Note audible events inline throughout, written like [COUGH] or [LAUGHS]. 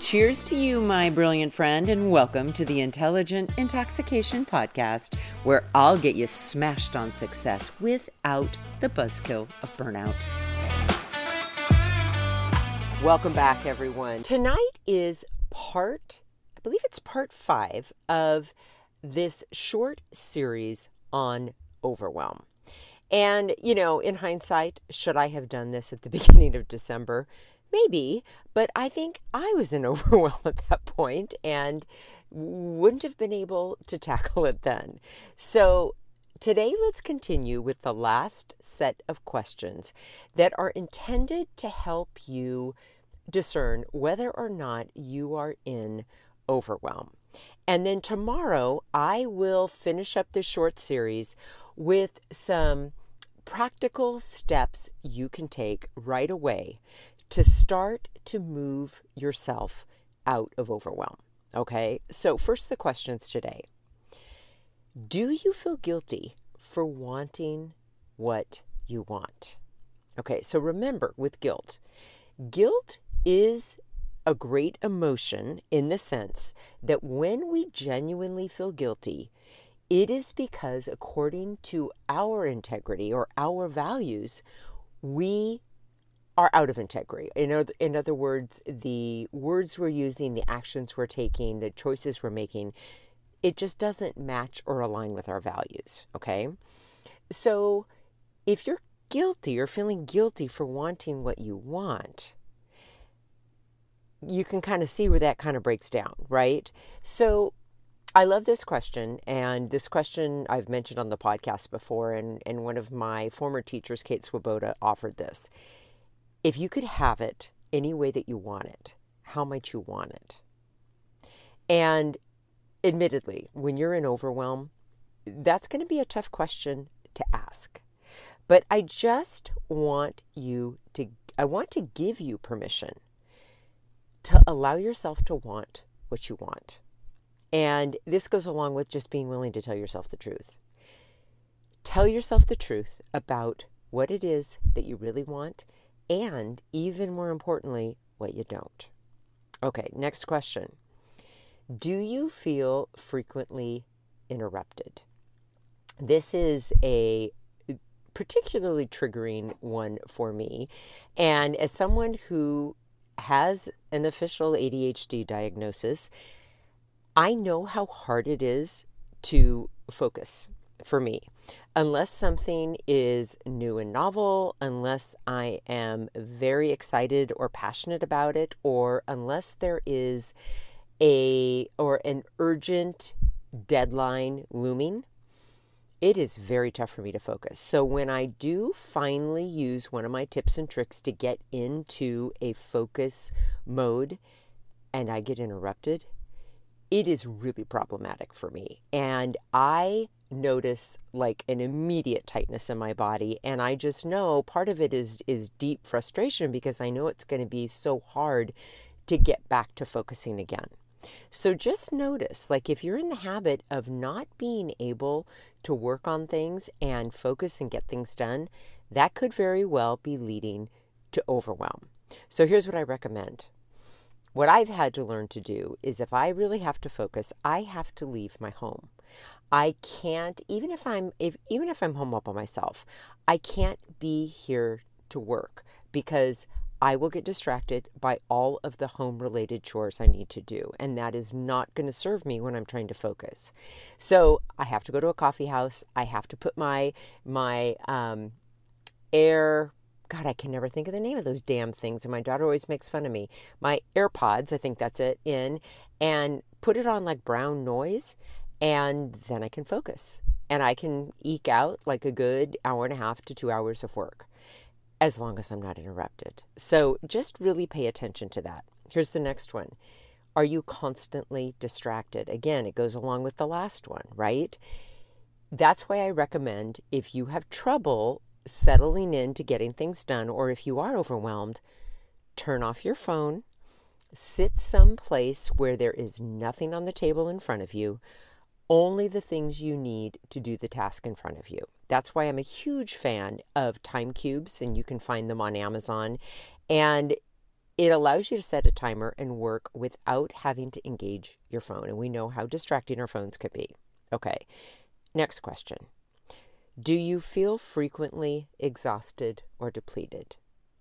Cheers to you, my brilliant friend, and welcome to the Intentional Intoxication Podcast, where I'll get you smashed on success without the buzzkill of burnout. Welcome back, everyone. Tonight is part, I believe it's part five of this short series on overwhelm. And, you know, in hindsight, should I have done this at the [LAUGHS] beginning of December? Maybe, but I think I was in [LAUGHS] overwhelm at that point and wouldn't have been able to tackle it then. So today, let's continue with the last set of questions that are intended to help you discern whether or not you are in overwhelm. And then tomorrow, I will finish up this short series with some practical steps you can take right away to start to move yourself out of overwhelm. Okay, so first the questions today Do you feel guilty for wanting what you want? Okay, so remember with guilt, guilt is a great emotion in the sense that when we genuinely feel guilty, it is because, according to our integrity or our values, we are out of integrity. In other, in other words, the words we're using, the actions we're taking, the choices we're making, it just doesn't match or align with our values. Okay. So if you're guilty or feeling guilty for wanting what you want, you can kind of see where that kind of breaks down, right? So I love this question, and this question I've mentioned on the podcast before, and, and one of my former teachers, Kate Swoboda, offered this. If you could have it any way that you want it, how might you want it? And admittedly, when you're in overwhelm, that's going to be a tough question to ask. But I just want you to, I want to give you permission to allow yourself to want what you want. And this goes along with just being willing to tell yourself the truth. Tell yourself the truth about what it is that you really want and even more importantly, what you don't. Okay, next question. Do you feel frequently interrupted? This is a particularly triggering one for me. And as someone who has an official ADHD diagnosis, I know how hard it is to focus for me. Unless something is new and novel, unless I am very excited or passionate about it, or unless there is a or an urgent deadline looming, it is very tough for me to focus. So when I do finally use one of my tips and tricks to get into a focus mode and I get interrupted, it is really problematic for me. And I notice like an immediate tightness in my body and I just know part of it is is deep frustration because I know it's going to be so hard to get back to focusing again. So just notice like if you're in the habit of not being able to work on things and focus and get things done, that could very well be leading to overwhelm. So here's what I recommend. What I've had to learn to do is if I really have to focus, I have to leave my home. I can't even if I'm if even if I'm home all by myself, I can't be here to work because I will get distracted by all of the home related chores I need to do. And that is not going to serve me when I'm trying to focus. So I have to go to a coffee house. I have to put my, my, um, air, God, I can never think of the name of those damn things. And my daughter always makes fun of me. My AirPods, I think that's it, in and put it on like brown noise. And then I can focus and I can eke out like a good hour and a half to two hours of work as long as I'm not interrupted. So just really pay attention to that. Here's the next one. Are you constantly distracted? Again, it goes along with the last one, right? That's why I recommend if you have trouble settling into getting things done, or if you are overwhelmed, turn off your phone, sit someplace where there is nothing on the table in front of you, only the things you need to do the task in front of you. That's why I'm a huge fan of time cubes, and you can find them on Amazon. And it allows you to set a timer and work without having to engage your phone. And we know how distracting our phones could be. Okay, next question Do you feel frequently exhausted or depleted?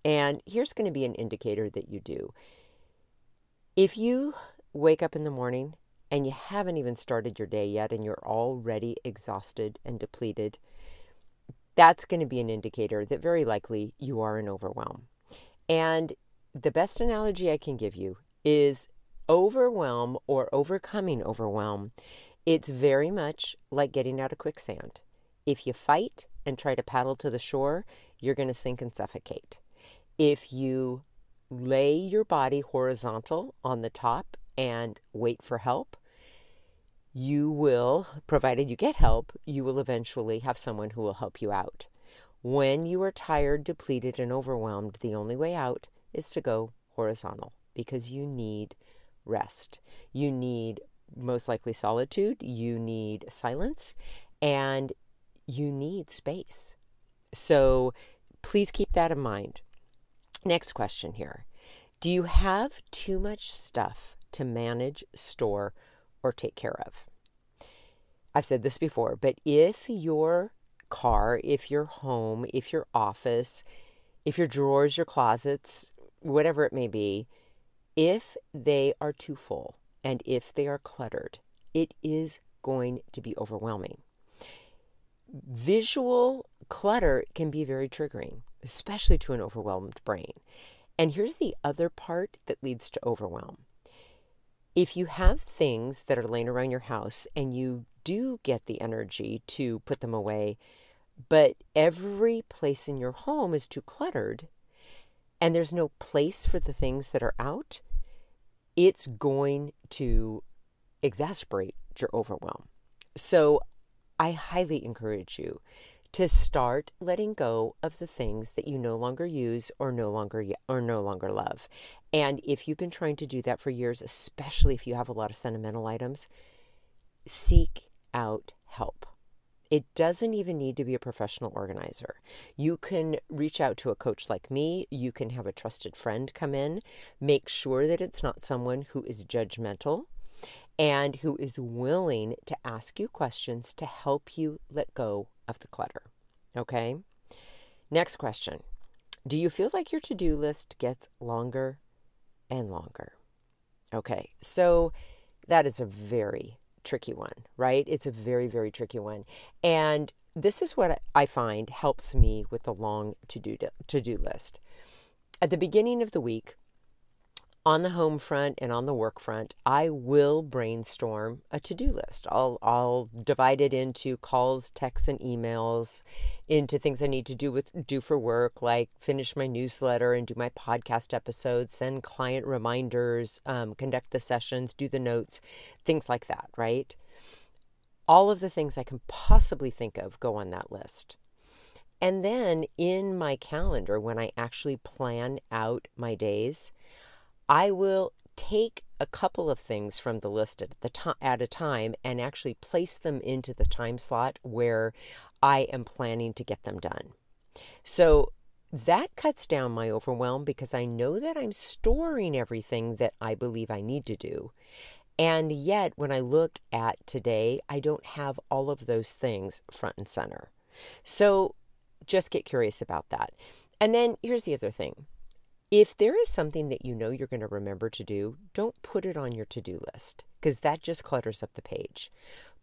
And here's going to be an indicator that you do. If you wake up in the morning and you haven't even started your day yet and you're already exhausted and depleted, that's going to be an indicator that very likely you are in overwhelm. And the best analogy I can give you is overwhelm or overcoming overwhelm. It's very much like getting out of quicksand. If you fight and try to paddle to the shore, you're going to sink and suffocate. If you lay your body horizontal on the top and wait for help, you will, provided you get help, you will eventually have someone who will help you out. When you are tired, depleted, and overwhelmed, the only way out is to go horizontal because you need rest. You need most likely solitude, you need silence, and you need space. So please keep that in mind. Next question here Do you have too much stuff to manage, store, or take care of. I've said this before, but if your car, if your home, if your office, if your drawers, your closets, whatever it may be, if they are too full and if they are cluttered, it is going to be overwhelming. Visual clutter can be very triggering, especially to an overwhelmed brain. And here's the other part that leads to overwhelm if you have things that are laying around your house and you do get the energy to put them away, but every place in your home is too cluttered and there's no place for the things that are out, it's going to exacerbate your overwhelm. So I highly encourage you to start letting go of the things that you no longer use or no longer or no longer love. And if you've been trying to do that for years, especially if you have a lot of sentimental items, seek out help. It doesn't even need to be a professional organizer. You can reach out to a coach like me. You can have a trusted friend come in. Make sure that it's not someone who is judgmental and who is willing to ask you questions to help you let go of the clutter. Okay? Next question Do you feel like your to do list gets longer and longer? Okay, so that is a very tricky one, right? It's a very, very tricky one. And this is what I find helps me with the long to do to do list. At the beginning of the week, on the home front and on the work front, I will brainstorm a to do list. I'll, I'll divide it into calls, texts, and emails, into things I need to do with do for work, like finish my newsletter and do my podcast episodes, send client reminders, um, conduct the sessions, do the notes, things like that, right? All of the things I can possibly think of go on that list. And then in my calendar, when I actually plan out my days, I will take a couple of things from the list at the to- at a time and actually place them into the time slot where I am planning to get them done. So that cuts down my overwhelm because I know that I'm storing everything that I believe I need to do. And yet, when I look at today, I don't have all of those things front and center. So just get curious about that. And then here's the other thing If there is something that you know you're going to remember to do, don't put it on your to do list because that just clutters up the page.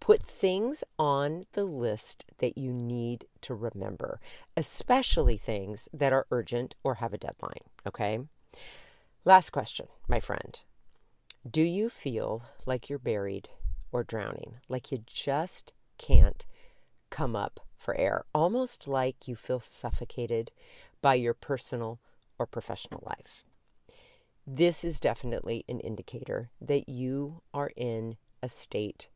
Put things on the list that you need to remember, especially things that are urgent or have a deadline. Okay? Last question, my friend. Do you feel like you're buried or drowning? Like you just can't come up for air? Almost like you feel suffocated by your personal or professional life. This is definitely an indicator that you are in a state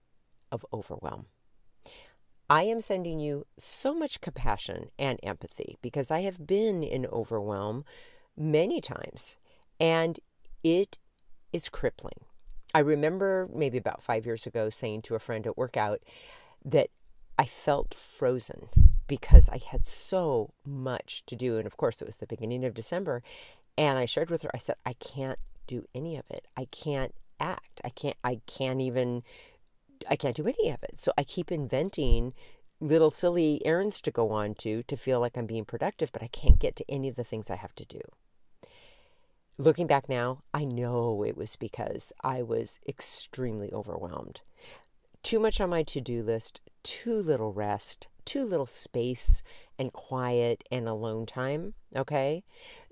of overwhelm. I am sending you so much compassion and empathy because I have been in overwhelm many times and it is crippling. I remember maybe about five years ago saying to a friend at workout that I felt frozen because I had so much to do. And of course, it was the beginning of December. And I shared with her, I said, I can't do any of it. I can't act. I can't, I can't even, I can't do any of it. So I keep inventing little silly errands to go on to to feel like I'm being productive, but I can't get to any of the things I have to do. Looking back now, I know it was because I was extremely overwhelmed. Too much on my to do list, too little rest, too little space and quiet and alone time. Okay.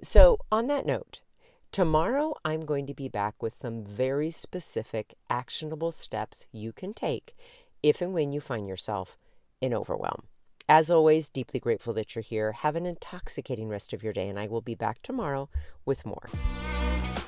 So, on that note, tomorrow I'm going to be back with some very specific, actionable steps you can take if and when you find yourself in overwhelm. As always, deeply grateful that you're here. Have an intoxicating rest of your day, and I will be back tomorrow with more.